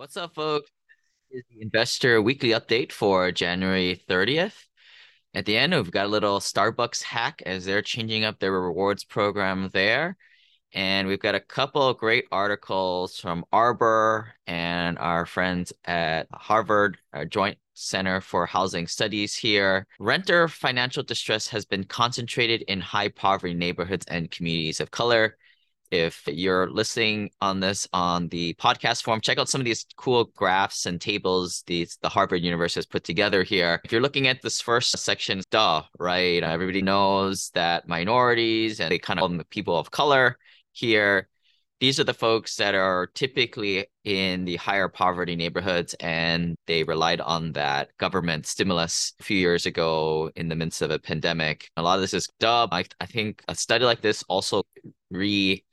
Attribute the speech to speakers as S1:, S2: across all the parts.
S1: What's up, folks? This is the Investor Weekly Update for January 30th. At the end, we've got a little Starbucks hack as they're changing up their rewards program there. And we've got a couple of great articles from Arbor and our friends at Harvard our Joint Center for Housing Studies here. Renter financial distress has been concentrated in high poverty neighborhoods and communities of color if you're listening on this on the podcast form, check out some of these cool graphs and tables these the Harvard University has put together here. If you're looking at this first section, duh, right? Everybody knows that minorities and they kind of call them people of color here. These are the folks that are typically in the higher poverty neighborhoods, and they relied on that government stimulus a few years ago in the midst of a pandemic. A lot of this is dub. I, I think a study like this also re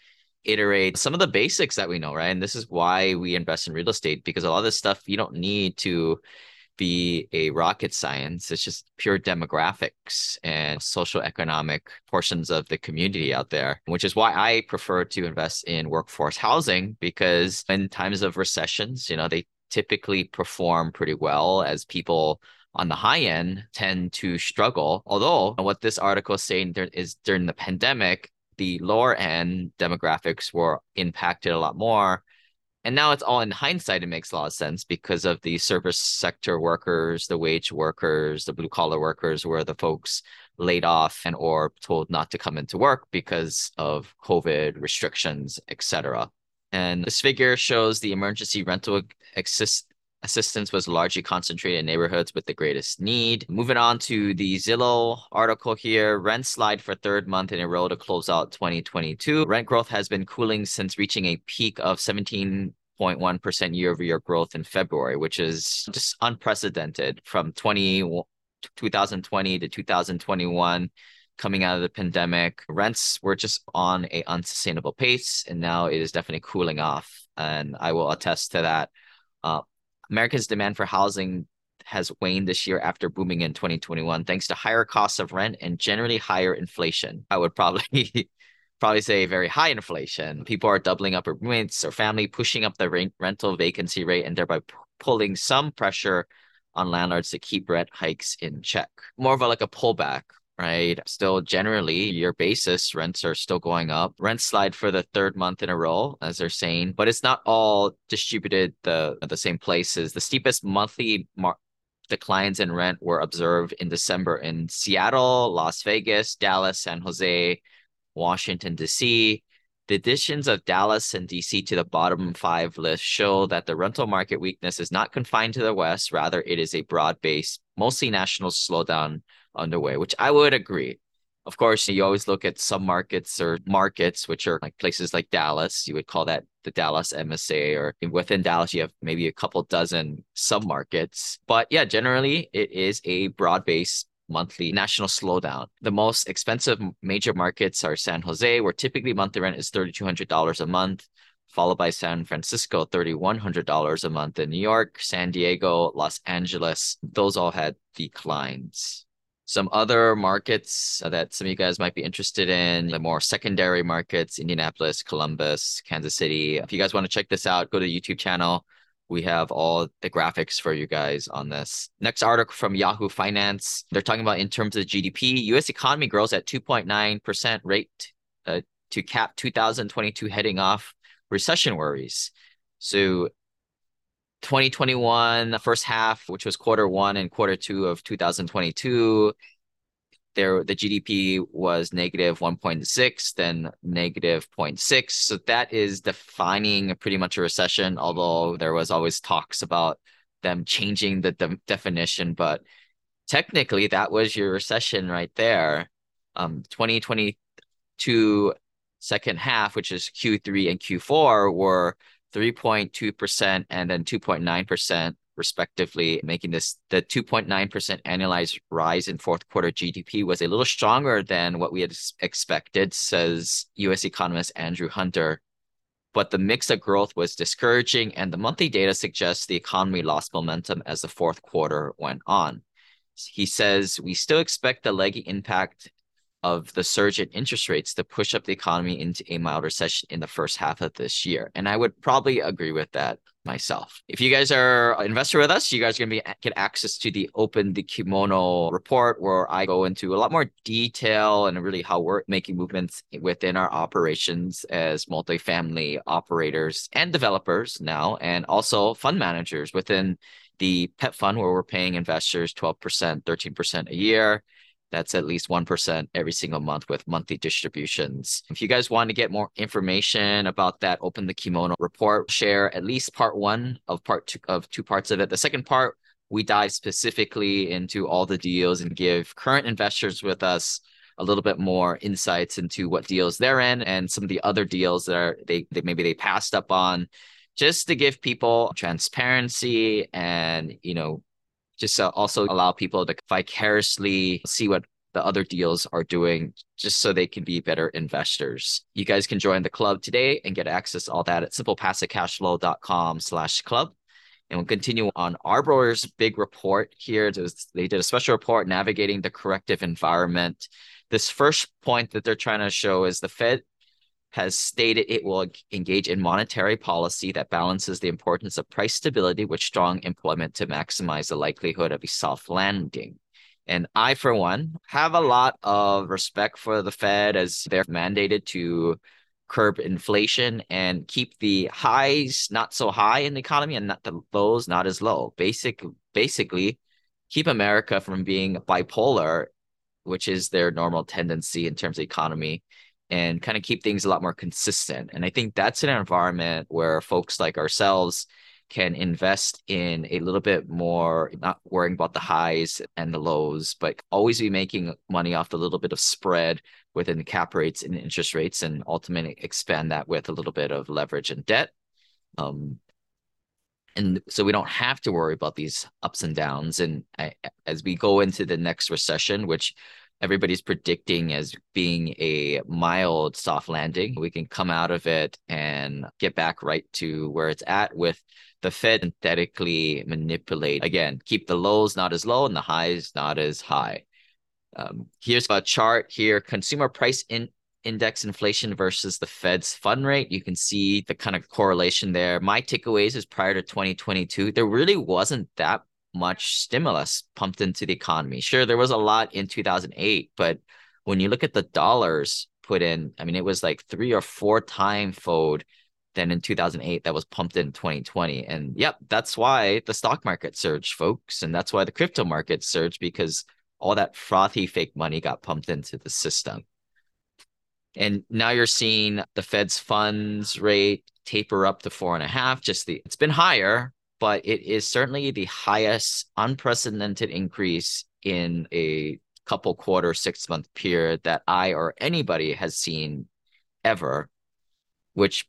S1: iterate some of the basics that we know, right? And this is why we invest in real estate because a lot of this stuff you don't need to be a rocket science. It's just pure demographics and social economic portions of the community out there, which is why I prefer to invest in workforce housing because in times of recessions, you know, they typically perform pretty well as people on the high end tend to struggle. Although what this article is saying is during the pandemic, the lower end demographics were impacted a lot more. And now it's all in hindsight, it makes a lot of sense because of the service sector workers, the wage workers, the blue collar workers were the folks laid off and or told not to come into work because of COVID restrictions, etc. And this figure shows the emergency rental assist assistance was largely concentrated in neighborhoods with the greatest need. Moving on to the Zillow article here, rent slide for third month in a row to close out 2022. Rent growth has been cooling since reaching a peak of 17.1% year over year growth in February, which is just unprecedented from 20, 2020 to 2021 coming out of the pandemic. Rents were just on a unsustainable pace, and now it is definitely cooling off. And I will attest to that. Uh, America's demand for housing has waned this year after booming in 2021 thanks to higher costs of rent and generally higher inflation. I would probably probably say very high inflation. People are doubling up roommates or family, pushing up the rent, rental vacancy rate and thereby p- pulling some pressure on landlords to keep rent hikes in check. More of a, like a pullback right? Still, generally, your basis rents are still going up. Rents slide for the third month in a row, as they're saying, but it's not all distributed the the same places. The steepest monthly mar- declines in rent were observed in December in Seattle, Las Vegas, Dallas, San Jose, Washington, D.C. The additions of Dallas and DC to the bottom five list show that the rental market weakness is not confined to the West. Rather, it is a broad based, mostly national slowdown underway, which I would agree. Of course, you always look at some markets or markets, which are like places like Dallas. You would call that the Dallas MSA, or within Dallas, you have maybe a couple dozen sub markets. But yeah, generally, it is a broad based monthly national slowdown. The most expensive major markets are San Jose, where typically monthly rent is $3,200 a month, followed by San Francisco, $3,100 a month. In New York, San Diego, Los Angeles, those all had declines some other markets that some of you guys might be interested in, the more secondary markets, Indianapolis, Columbus, Kansas City. If you guys want to check this out, go to the YouTube channel. We have all the graphics for you guys on this. Next article from Yahoo Finance. They're talking about in terms of GDP, US economy grows at 2.9% rate uh, to cap 2022 heading off recession worries. So 2021 first half, which was quarter one and quarter two of 2022, there the GDP was negative 1.6, then negative 0.6. So that is defining pretty much a recession, although there was always talks about them changing the de- definition. But technically, that was your recession right there. Um, 2022 second half, which is Q3 and Q4, were 3.2% and then 2.9% respectively, making this the 2.9% annualized rise in fourth quarter GDP was a little stronger than what we had expected, says US economist Andrew Hunter. But the mix of growth was discouraging, and the monthly data suggests the economy lost momentum as the fourth quarter went on. He says we still expect the lagging impact of the surge in interest rates to push up the economy into a mild recession in the first half of this year. And I would probably agree with that myself. If you guys are an investor with us, you guys are going to be get access to the Open the Kimono report where I go into a lot more detail and really how we're making movements within our operations as multifamily operators and developers now, and also fund managers within the debt fund where we're paying investors 12%, 13% a year that's at least 1% every single month with monthly distributions. If you guys want to get more information about that, open the Kimono report, share at least part one of part two of two parts of it. The second part, we dive specifically into all the deals and give current investors with us a little bit more insights into what deals they're in and some of the other deals that are they, they maybe they passed up on just to give people transparency and you know just uh, also allow people to vicariously see what the other deals are doing just so they can be better investors. You guys can join the club today and get access to all that at simplepassivecashflow.com slash club. And we'll continue on Arbor's big report here. They did a special report navigating the corrective environment. This first point that they're trying to show is the Fed has stated it will engage in monetary policy that balances the importance of price stability with strong employment to maximize the likelihood of a soft landing. And I, for one, have a lot of respect for the Fed as they're mandated to curb inflation and keep the highs not so high in the economy and not the lows not as low. Basic, basically, keep America from being bipolar, which is their normal tendency in terms of economy, and kind of keep things a lot more consistent. And I think that's an environment where folks like ourselves can invest in a little bit more, not worrying about the highs and the lows, but always be making money off the little bit of spread within the cap rates and interest rates and ultimately expand that with a little bit of leverage and debt. Um, and so we don't have to worry about these ups and downs. And I, as we go into the next recession, which everybody's predicting as being a mild soft landing. We can come out of it and get back right to where it's at with the Fed synthetically manipulate again, keep the lows not as low and the highs not as high. Um, here's a chart here: consumer price in index inflation versus the Fed's fund rate. You can see the kind of correlation there. My takeaways is prior to 2022, there really wasn't that much stimulus pumped into the economy. Sure, there was a lot in 2008, but when you look at the dollars put in, I mean, it was like three or four time fold than in 2008 that was pumped in 2020. And yep, that's why the stock market surged, folks. And that's why the crypto market surged because all that frothy fake money got pumped into the system. And now you're seeing the Fed's funds rate taper up to four and a half. Just the it's been higher, but it is certainly the highest unprecedented increase in a couple quarter, six month period that I or anybody has seen ever, which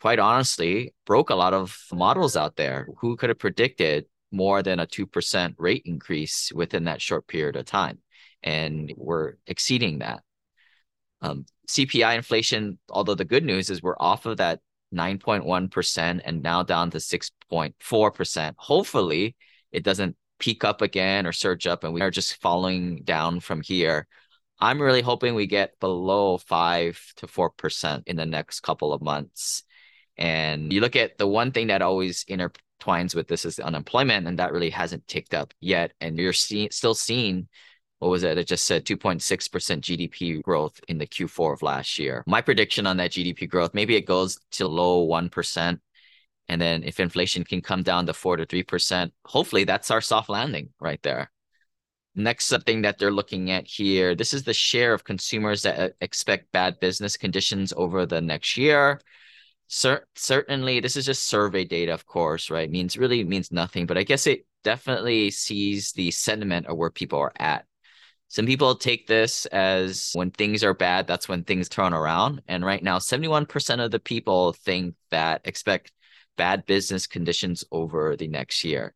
S1: quite honestly broke a lot of models out there. Who could have predicted more than a 2% rate increase within that short period of time? And we're exceeding that. Um, CPI inflation, although the good news is we're off of that 9.1% and now down to 6.4%. Hopefully, it doesn't peak up again or surge up and we are just falling down from here. I'm really hoping we get below 5 to 4% in the next couple of months. And you look at the one thing that always intertwines with this is the unemployment, and that really hasn't ticked up yet. And you're see- still seeing what was it? It just said 2.6% GDP growth in the Q4 of last year. My prediction on that GDP growth, maybe it goes to low 1%. And then if inflation can come down to 4 to 3%, hopefully that's our soft landing right there. Next thing that they're looking at here, this is the share of consumers that uh, expect bad business conditions over the next year. Cer- certainly, this is just survey data, of course, right? Means really means nothing, but I guess it definitely sees the sentiment of where people are at. Some people take this as when things are bad, that's when things turn around. And right now, 71% of the people think that expect bad business conditions over the next year.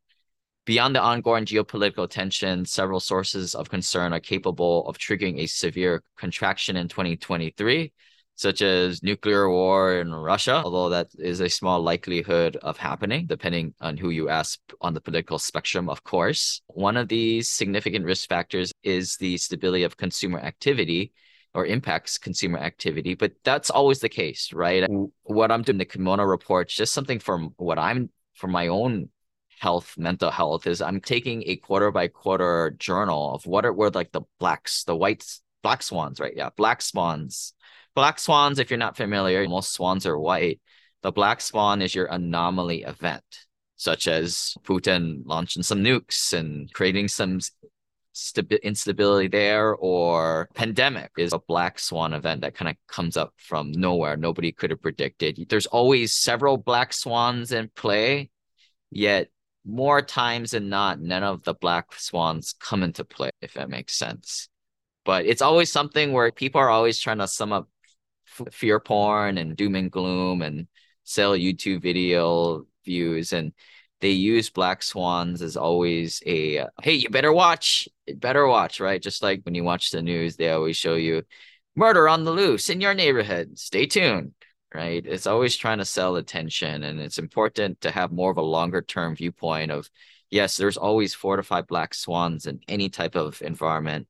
S1: Beyond the ongoing geopolitical tension, several sources of concern are capable of triggering a severe contraction in 2023, such as nuclear war in Russia, although that is a small likelihood of happening, depending on who you ask on the political spectrum, of course. One of these significant risk factors is the stability of consumer activity or impacts consumer activity, but that's always the case, right? Mm. What I'm doing the Kimono report, just something from what I'm from my own health, mental health, is I'm taking a quarter by quarter journal of what are were like the blacks, the whites, black swans, right? Yeah, black swans Black swans, if you're not familiar, most swans are white. The black swan is your anomaly event, such as Putin launching some nukes and creating some instability there, or pandemic is a black swan event that kind of comes up from nowhere. Nobody could have predicted. There's always several black swans in play, yet more times than not, none of the black swans come into play, if that makes sense. But it's always something where people are always trying to sum up fear porn and doom and gloom and sell YouTube video views. And they use black swans as always a hey you better watch better watch right? Just like when you watch the news they always show you murder on the loose in your neighborhood. Stay tuned right? It's always trying to sell attention and it's important to have more of a longer term viewpoint of yes there's always four to five black swans in any type of environment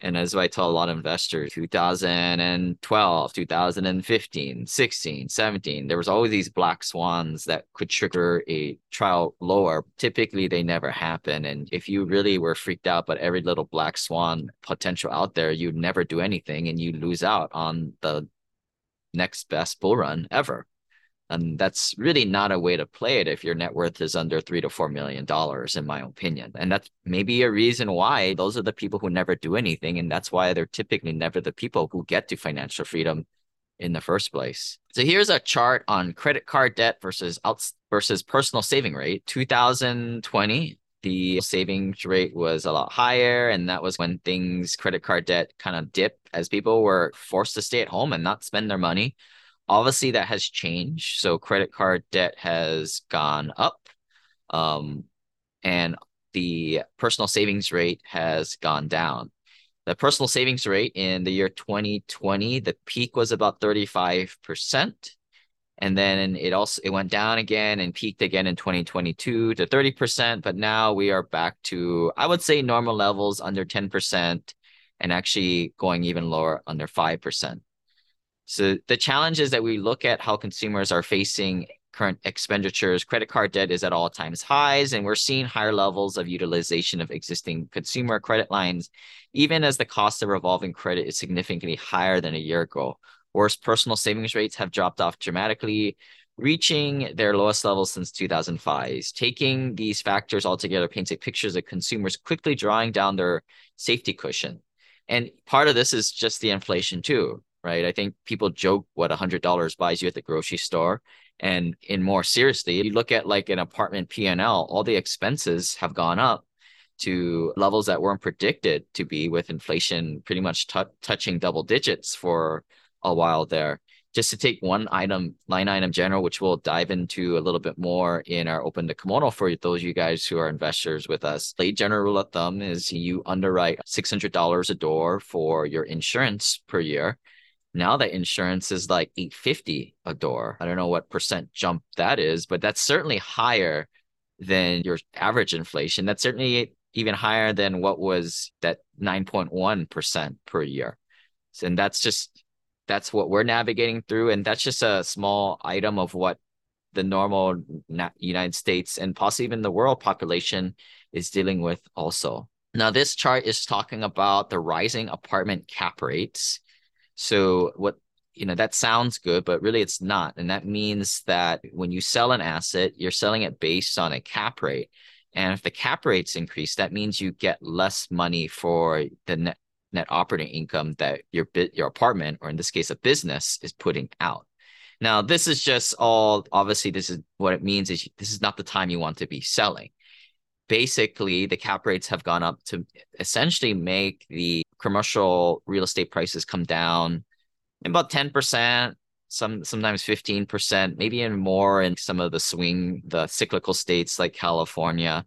S1: and as I tell a lot of investors, 2012, 2015, 16, 17, there was always these black swans that could trigger a trial lower. Typically, they never happen. And if you really were freaked out by every little black swan potential out there, you'd never do anything and you lose out on the next best bull run ever. And that's really not a way to play it if your net worth is under three to four million dollars, in my opinion. And that's maybe a reason why those are the people who never do anything. And that's why they're typically never the people who get to financial freedom in the first place. So here's a chart on credit card debt versus versus personal saving rate. 2020, the savings rate was a lot higher. And that was when things, credit card debt kind of dipped as people were forced to stay at home and not spend their money. Obviously, that has changed. So credit card debt has gone up, um, and the personal savings rate has gone down. The personal savings rate in the year 2020, the peak was about 35%. And then it also it went down again and peaked again in 2022 to 30%. But now we are back to, I would say, normal levels under 10% and actually going even lower under 5%. So the challenge is that we look at how consumers are facing current expenditures. Credit card debt is at all times highs, and we're seeing higher levels of utilization of existing consumer credit lines, even as the cost of revolving credit is significantly higher than a year ago. Whereas personal savings rates have dropped off dramatically, reaching their lowest levels since 2005. Taking these factors all together paints a picture of consumers quickly drawing down their safety cushion. And part of this is just the inflation too right? I think people joke what a hundred dollars buys you at the grocery store. And in more seriously, you look at like an apartment P&L, all the expenses have gone up to levels that weren't predicted to be with inflation pretty much t- touching double digits for a while there. Just to take one item, line item general, which we'll dive into a little bit more in our open to kimono for those of you guys who are investors with us. The general rule of thumb is you underwrite $600 a door for your insurance per year now that insurance is like 850 a door. I don't know what percent jump that is, but that's certainly higher than your average inflation. That's certainly even higher than what was that 9.1% per year. And that's just that's what we're navigating through and that's just a small item of what the normal United States and possibly even the world population is dealing with also. Now this chart is talking about the rising apartment cap rates so what you know that sounds good, but really it's not. And that means that when you sell an asset, you're selling it based on a cap rate. And if the cap rates increase, that means you get less money for the net net operating income that your bit your apartment, or in this case, a business, is putting out. Now, this is just all obviously, this is what it means is this is not the time you want to be selling. Basically, the cap rates have gone up to essentially make the commercial real estate prices come down about 10%, some sometimes 15%, maybe even more in some of the swing, the cyclical states like California,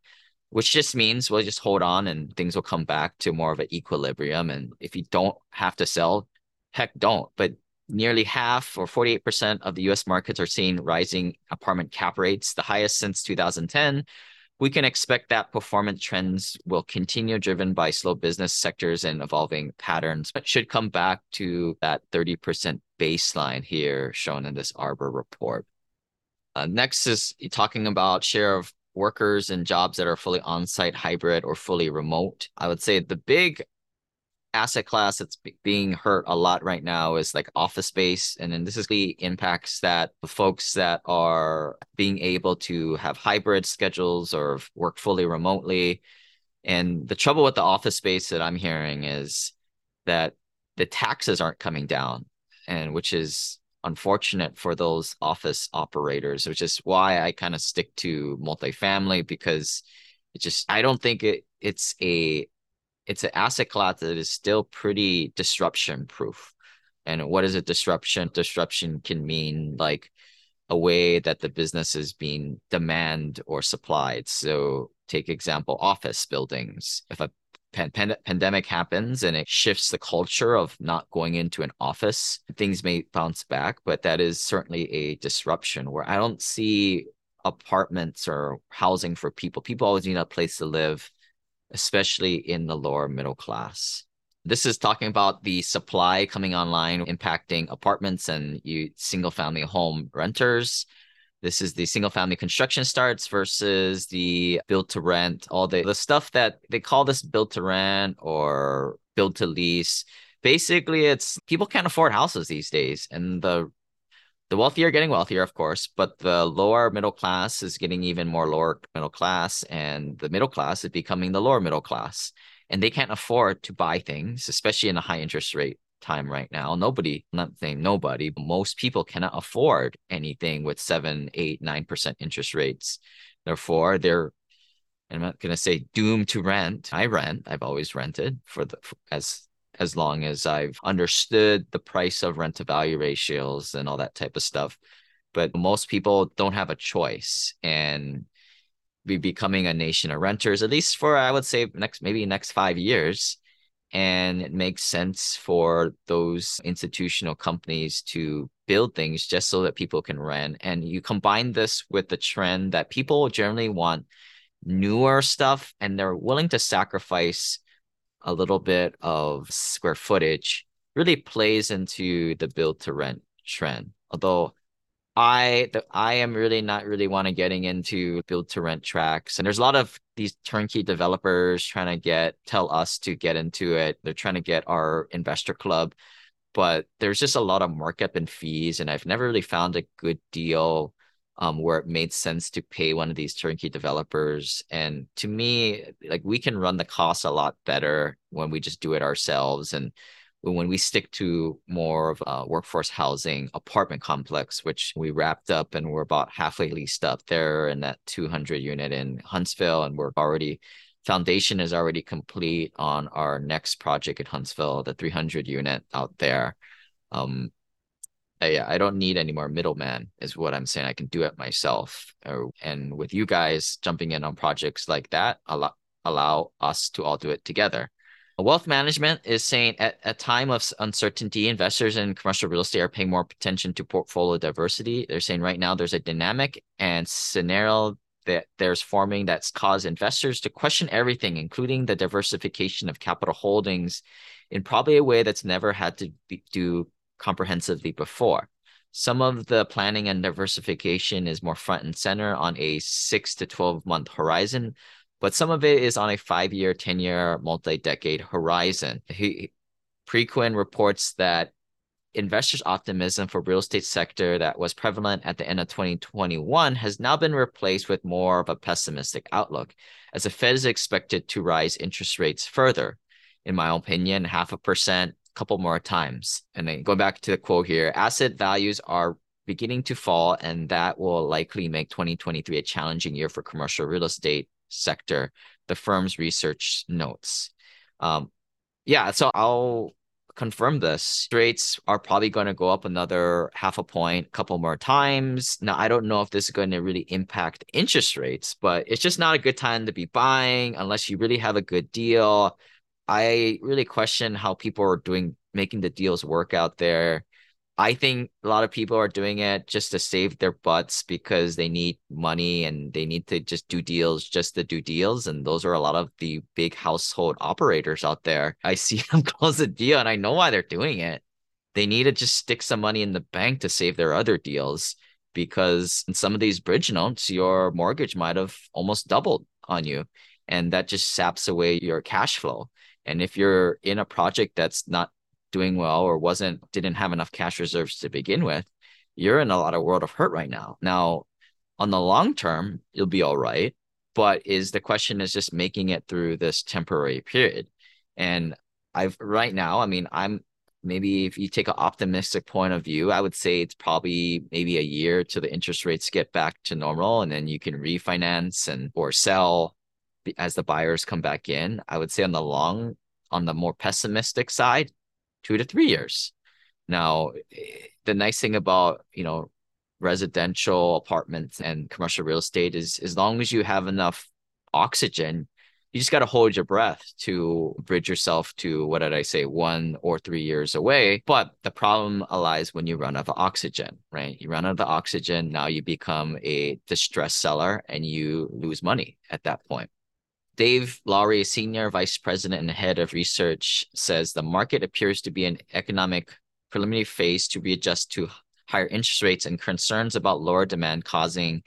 S1: which just means we'll just hold on and things will come back to more of an equilibrium. And if you don't have to sell, heck, don't. But nearly half or 48% of the US markets are seeing rising apartment cap rates, the highest since 2010. We can expect that performance trends will continue driven by slow business sectors and evolving patterns, but should come back to that 30% baseline here shown in this Arbor report. Uh, next is talking about share of workers and jobs that are fully on-site, hybrid, or fully remote. I would say the big asset class that's being hurt a lot right now is like office space. And then this is the impacts that the folks that are being able to have hybrid schedules or work fully remotely. And the trouble with the office space that I'm hearing is that the taxes aren't coming down, and which is unfortunate for those office operators, which is why I kind of stick to multifamily because it just I don't think it it's a it's an asset class that is still pretty disruption proof. And what is a disruption? Disruption can mean like a way that the business is being demand or supplied. So take example office buildings. If a pan- pan- pandemic happens and it shifts the culture of not going into an office, things may bounce back, but that is certainly a disruption where I don't see apartments or housing for people. People always need a place to live especially in the lower middle class. This is talking about the supply coming online impacting apartments and you single family home renters. This is the single family construction starts versus the build to rent, all the, the stuff that they call this build to rent or build to lease. Basically, it's people can't afford houses these days, and the the wealthy are getting wealthier, of course, but the lower middle class is getting even more lower middle class, and the middle class is becoming the lower middle class. And they can't afford to buy things, especially in a high interest rate time right now. Nobody, not saying nobody, most people cannot afford anything with seven, eight, nine percent interest rates. Therefore, they're I'm not gonna say doomed to rent. I rent. I've always rented for the as as long as I've understood the price of rent to value ratios and all that type of stuff. But most people don't have a choice and be becoming a nation of renters, at least for I would say next maybe next five years. And it makes sense for those institutional companies to build things just so that people can rent. And you combine this with the trend that people generally want newer stuff and they're willing to sacrifice a little bit of square footage really plays into the build to rent trend. Although I the, I am really not really want to getting into build to rent tracks. And there's a lot of these turnkey developers trying to get tell us to get into it. They're trying to get our investor club, but there's just a lot of markup and fees, and I've never really found a good deal um, where it made sense to pay one of these turnkey developers. And to me, like we can run the costs a lot better when we just do it ourselves. And when we stick to more of a workforce housing apartment complex, which we wrapped up and we're about halfway leased up there in that 200 unit in Huntsville. And we're already, foundation is already complete on our next project at Huntsville, the 300 unit out there. Um, yeah, I don't need any more middleman, is what I'm saying. I can do it myself. Uh, and with you guys jumping in on projects like that, allow allow us to all do it together. Wealth management is saying at a time of uncertainty, investors in commercial real estate are paying more attention to portfolio diversity. They're saying right now there's a dynamic and scenario that there's forming that's caused investors to question everything, including the diversification of capital holdings in probably a way that's never had to be, do comprehensively before. Some of the planning and diversification is more front and center on a six to 12 month horizon, but some of it is on a five year, 10 year, multi decade horizon. He, Preqin reports that investors' optimism for real estate sector that was prevalent at the end of 2021 has now been replaced with more of a pessimistic outlook, as the Fed is expected to rise interest rates further. In my opinion, half a percent couple more times. And then go back to the quote here asset values are beginning to fall, and that will likely make 2023 a challenging year for commercial real estate sector, the firm's research notes. Um, yeah, so I'll confirm this. Rates are probably going to go up another half a point, a couple more times. Now, I don't know if this is going to really impact interest rates, but it's just not a good time to be buying unless you really have a good deal. I really question how people are doing making the deals work out there. I think a lot of people are doing it just to save their butts because they need money and they need to just do deals just to do deals. And those are a lot of the big household operators out there. I see them close a deal and I know why they're doing it. They need to just stick some money in the bank to save their other deals because in some of these bridge notes, your mortgage might have almost doubled on you. And that just saps away your cash flow. And if you're in a project that's not doing well or wasn't didn't have enough cash reserves to begin with, you're in a lot of world of hurt right now. Now, on the long term, you'll be all right. But is the question is just making it through this temporary period. And I've right now, I mean, I'm maybe if you take an optimistic point of view, I would say it's probably maybe a year to the interest rates get back to normal and then you can refinance and or sell as the buyers come back in. I would say on the long, on the more pessimistic side, two to three years. Now, eh, the nice thing about, you know, residential apartments and commercial real estate is as long as you have enough oxygen, you just got to hold your breath to bridge yourself to what did I say, one or three years away. But the problem lies when you run out of oxygen, right? You run out of the oxygen, now you become a distressed seller and you lose money at that point. Dave Lowry, Senior Vice President and Head of Research, says the market appears to be in economic preliminary phase to readjust to higher interest rates and concerns about lower demand causing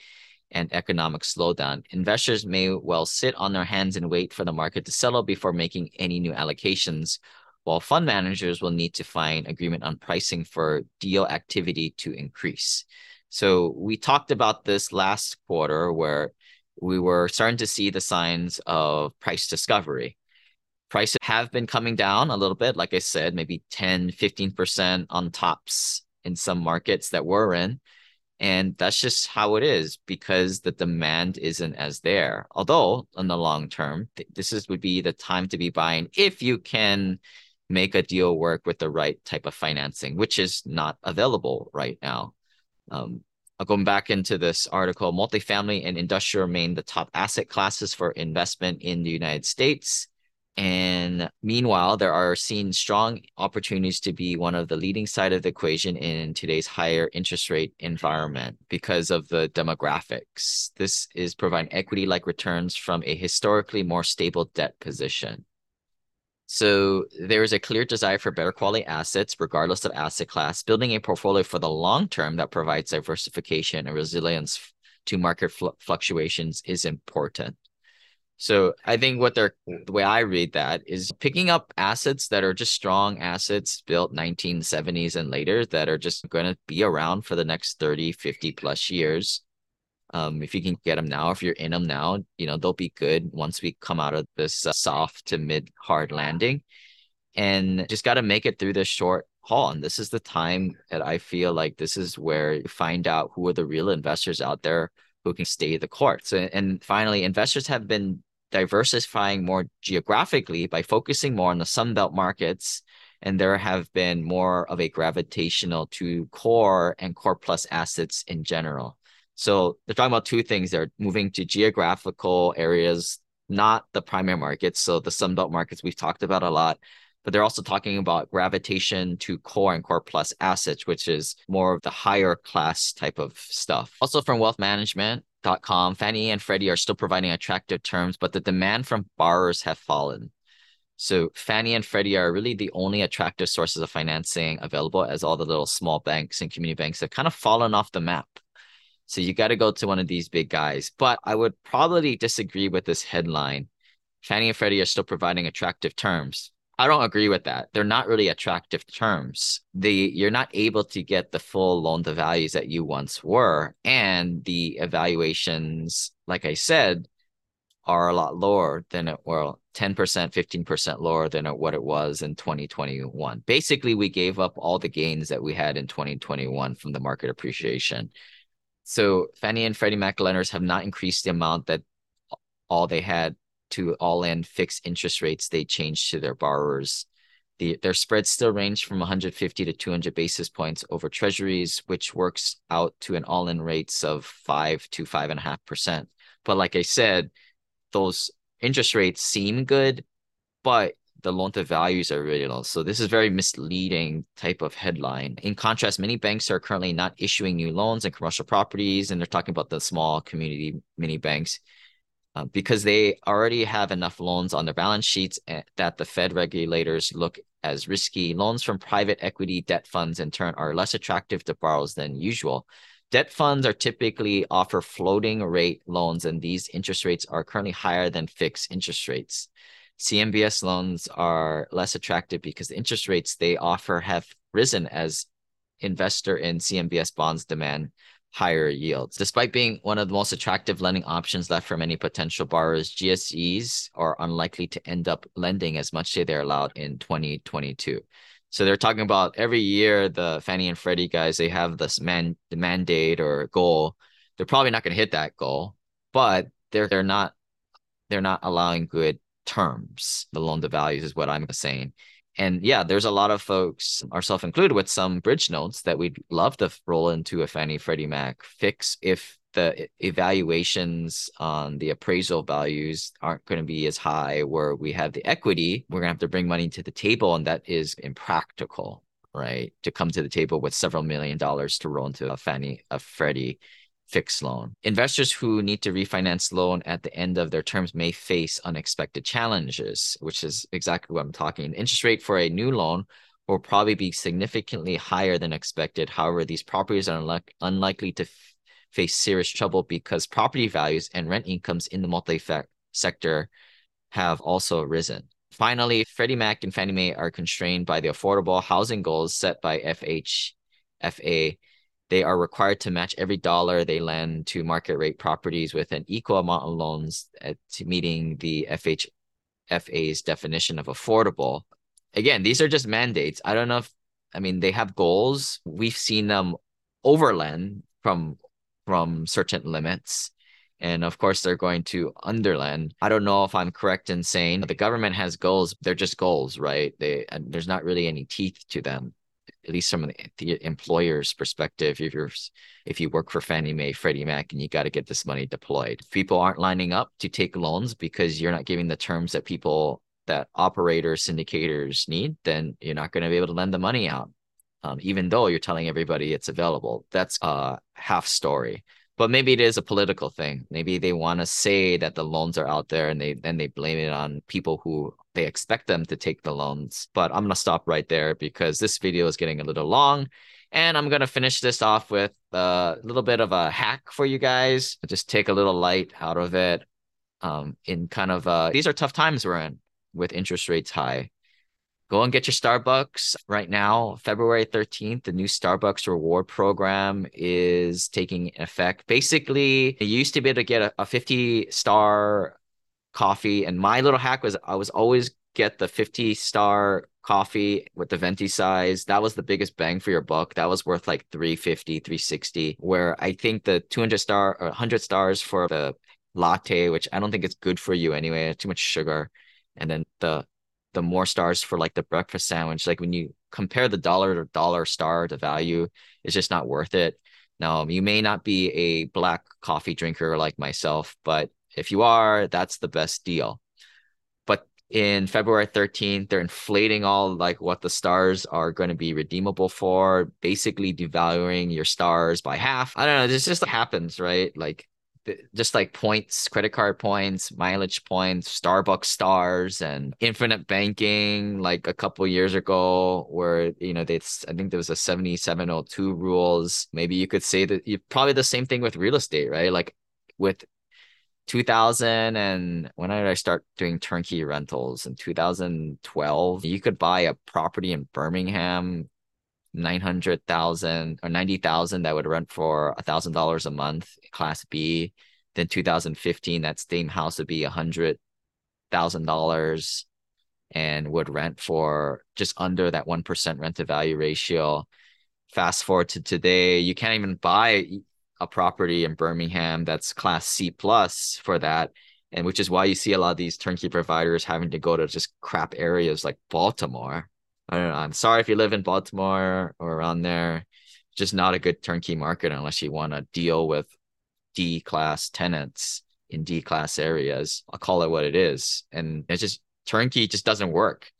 S1: an economic slowdown. Investors may well sit on their hands and wait for the market to settle before making any new allocations, while fund managers will need to find agreement on pricing for deal activity to increase. So we talked about this last quarter where we were starting to see the signs of price discovery. Prices have been coming down a little bit, like I said, maybe 10, 15% on tops in some markets that we're in. And that's just how it is because the demand isn't as there. Although in the long term, th- this is would be the time to be buying if you can make a deal work with the right type of financing, which is not available right now. Um, Uh, going back into this article, multifamily and industrial remain the top asset classes for investment in the United States. And meanwhile, there are seen strong opportunities to be one of the leading side of the equation in today's higher interest rate environment because of the demographics. This is providing equity like returns from a historically more stable debt position. So there is a clear desire for better quality assets, regardless of asset class. Building a portfolio for the long term that provides diversification and resilience to market fl- fluctuations is important. So I think what they're the way I read that is picking up assets that are just strong assets built 1970s and later that are just going to be around for the next 30, 50 plus years um, if you can get them now, if you're in them now, you know, they'll be good once we come out of this uh, soft to mid hard landing and just got to make it through this short haul. And this is the time that I feel like this is where you find out who are the real investors out there who can stay the course. So, and finally, investors have been diversifying more geographically by focusing more on the Sunbelt markets. And there have been more of a gravitational to core and core plus assets in general. So they're talking about two things. They're moving to geographical areas, not the primary markets. So the Sunbelt markets we've talked about a lot, but they're also talking about gravitation to core and core plus assets, which is more of the higher class type of stuff. Also from wealth management.com, Fannie and Freddie are still providing attractive terms, but the demand from borrowers have fallen. So Fannie and Freddie are really the only attractive sources of financing available as all the little small banks and community banks have kind of fallen off the map. So you got to go to one of these big guys. But I would probably disagree with this headline. Fannie and Freddie are still providing attractive terms. I don't agree with that. They're not really attractive terms. The you're not able to get the full loan to values that you once were, and the evaluations, like I said, are a lot lower than it well 10%, 15% lower than what it was in 2021. Basically, we gave up all the gains that we had in 2021 from the market appreciation. So Fannie and Freddie Mac lenders have not increased the amount that all they had to all in fixed interest rates they changed to their borrowers. The, their spreads still range from 150 to 200 basis points over treasuries, which works out to an all in rates of five to five and a half percent. But like I said, those interest rates seem good, but the loan to values are really low. So this is very misleading type of headline. In contrast, many banks are currently not issuing new loans in commercial properties, and they're talking about the small community mini banks uh, because they already have enough loans on their balance sheets eh, that the Fed regulators look as risky. Loans from private equity debt funds, in turn, are less attractive to borrowers than usual. Debt funds are typically offer floating rate loans, and these interest rates are currently higher than fixed interest rates. CMBS loans are less attractive because the interest rates they offer have risen as investor in CMBS bonds demand higher yields. Despite being one of the most attractive lending options left for many potential borrowers, GSEs are unlikely to end up lending as much as they're allowed in 2022. So they're talking about every year the Fannie and Freddie guys they have this man the mandate or goal. They're probably not going to hit that goal, but they're they're not they're not allowing good terms. The loan to values is what I'm saying. And yeah, there's a lot of folks, ourselves included, with some bridge notes that we'd love to roll into a Fannie Freddie Mac fix if the evaluations on the appraisal values aren't going to be as high where we have the equity we're going to have to bring money to the table and that is impractical right to come to the table with several million dollars to roll into a fannie a freddie fixed loan. Investors who need to refinance loan at the end of their terms may face unexpected challenges, which is exactly what I'm talking. Interest rate for a new loan will probably be significantly higher than expected. However, these properties are unlike, unlikely to face serious trouble because property values and rent incomes in the multi sector have also risen. Finally, Freddie Mac and Fannie Mae are constrained by the affordable housing goals set by FHFA. They are required to match every dollar they lend to market rate properties with an equal amount of loans uh, at meeting the FHFA's definition of affordable. Again, these are just mandates. I don't know if, I mean, they have goals. We've seen them overlend from from certain limits. And of course, they're going to underland. I don't know if I'm correct in saying the government has goals. They're just goals, right? They there's not really any teeth to them, at least from the, employer's perspective. If you're if you work for Fannie Mae, Freddie Mac, and you got to get this money deployed, people aren't lining up to take loans because you're not giving the terms that people that operators, syndicators need. Then you're not going to be able to lend the money out um, even though you're telling everybody it's available. That's a half story. But maybe it is a political thing. Maybe they want to say that the loans are out there and they then they blame it on people who they expect them to take the loans. But I'm gonna stop right there because this video is getting a little long. And I'm gonna finish this off with a little bit of a hack for you guys. Just take a little light out of it. Um, in kind of uh, these are tough times we're in with interest rates high go and get your Starbucks right now. February 13th, the new Starbucks reward program is taking effect. Basically, you used to be able to get a, a 50 star coffee. And my little hack was I was always get the 50 star coffee with the venti size. That was the biggest bang for your buck. That was worth like 350, 360. Where I think the 200 star or 100 stars for the latte, which I don't think it's good for you anyway, too much sugar. And then the the more stars for like the breakfast sandwich. Like when you compare the dollar to dollar star to value, it's just not worth it. Now, you may not be a black coffee drinker like myself, but if you are, that's the best deal. But in February 13th, they're inflating all like what the stars are going to be redeemable for, basically devaluing your stars by half. I don't know. This just happens, right? Like just like points, credit card points, mileage points, Starbucks stars, and infinite banking. Like a couple years ago, where you know they, I think there was a seventy-seven oh two rules. Maybe you could say that you probably the same thing with real estate, right? Like with 2000 and when did I start doing turnkey rentals in 2012? You could buy a property in Birmingham 900,000 or 90,000 that would rent for a thousand dollars a month class B. Then 2015, that same house would be a hundred thousand dollars and would rent for just under that 1% rent to value ratio. Fast forward to today, you can't even buy a property in Birmingham that's class C plus for that. And which is why you see a lot of these turnkey providers having to go to just crap areas like Baltimore I don't know. I'm sorry if you live in Baltimore or around there. Just not a good turnkey market unless you want to deal with D class tenants in D class areas. I'll call it what it is. And it's just turnkey just doesn't work.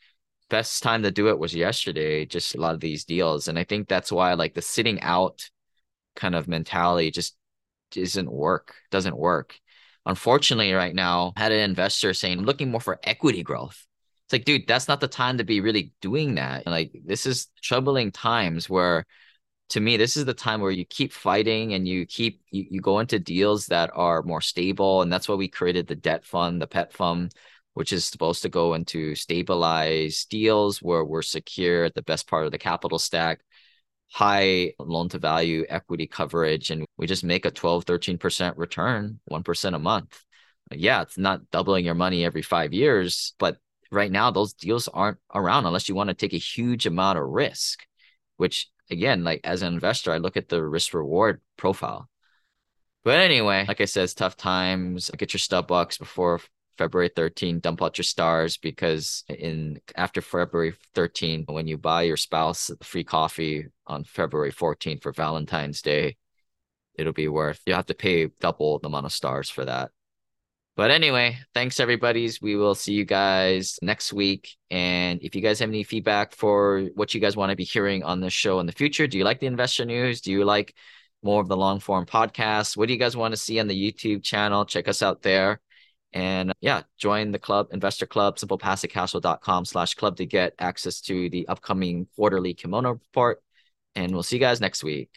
S1: best time to do it was yesterday, just a lot of these deals. And I think that's why like the sitting out kind of mentality just doesn't work, doesn't work. Unfortunately, right now, had an investor saying, looking more for equity growth. It's like, dude, that's not the time to be really doing that. Like, this is troubling times where to me, this is the time where you keep fighting and you keep you, you go into deals that are more stable. And that's why we created the debt fund, the pet fund, which is supposed to go into stabilized deals where we're secure at the best part of the capital stack, high loan to value equity coverage, and we just make a 12, 13% return, 1% a month. Yeah, it's not doubling your money every five years, but right now those deals aren't around unless you want to take a huge amount of risk, which again, like as an investor, I look at the risk reward profile. But anyway, like I said, it's tough times. Get your Starbucks before February 13, dump out your stars because in after February 13, when you buy your spouse free coffee on February 14 for Valentine's Day, it'll be worth you have to pay double the amount of stars for that. But anyway, thanks everybody's. We will see you guys next week. And if you guys have any feedback for what you guys want to be hearing on this show in the future, do you like the investor news? Do you like more of the long form podcast? What do you guys want to see on the YouTube channel? Check us out there. And uh, yeah, join the club, Investor Club, simplepassivecashflow.com slash club to get access to the upcoming quarterly kimono report. And we'll see you guys next week.